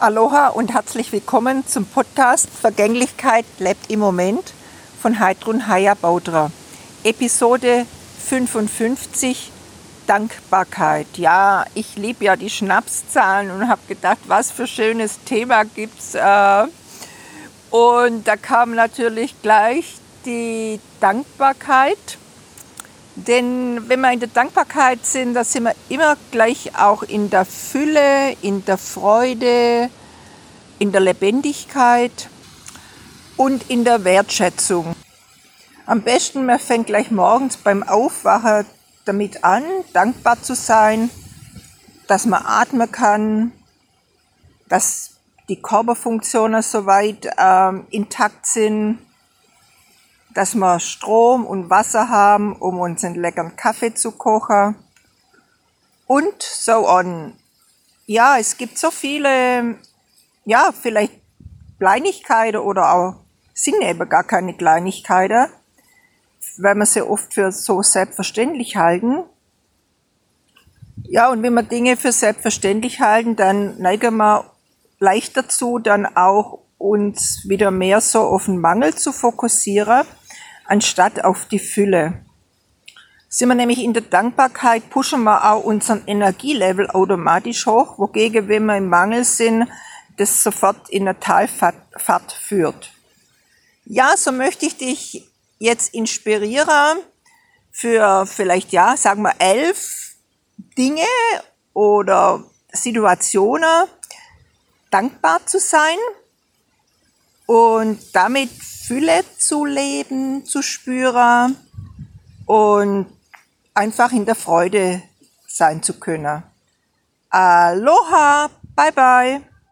Aloha und herzlich willkommen zum Podcast Vergänglichkeit lebt im Moment von Heidrun Haya Baudra. Episode 55 Dankbarkeit. Ja, ich liebe ja die Schnapszahlen und habe gedacht, was für schönes Thema gibt's. Äh, und da kam natürlich gleich die Dankbarkeit. Denn wenn wir in der Dankbarkeit sind, da sind wir immer gleich auch in der Fülle, in der Freude, in der Lebendigkeit und in der Wertschätzung. Am besten, man fängt gleich morgens beim Aufwachen damit an, dankbar zu sein, dass man atmen kann, dass die Körperfunktionen soweit ähm, intakt sind, dass wir Strom und Wasser haben, um uns einen leckeren Kaffee zu kochen und so on. Ja, es gibt so viele, ja, vielleicht Kleinigkeiten oder auch sind eben gar keine Kleinigkeiten, weil wir sie oft für so selbstverständlich halten. Ja, und wenn wir Dinge für selbstverständlich halten, dann neigen wir leicht dazu, dann auch uns wieder mehr so auf den Mangel zu fokussieren anstatt auf die Fülle. Sind wir nämlich in der Dankbarkeit, pushen wir auch unseren Energielevel automatisch hoch, wogegen, wenn wir im Mangel sind, das sofort in eine Talfahrt führt. Ja, so möchte ich dich jetzt inspirieren für vielleicht, ja, sagen wir elf Dinge oder Situationen, dankbar zu sein und damit Fülle zu leben, zu spüren und einfach in der Freude sein zu können. Aloha, bye bye.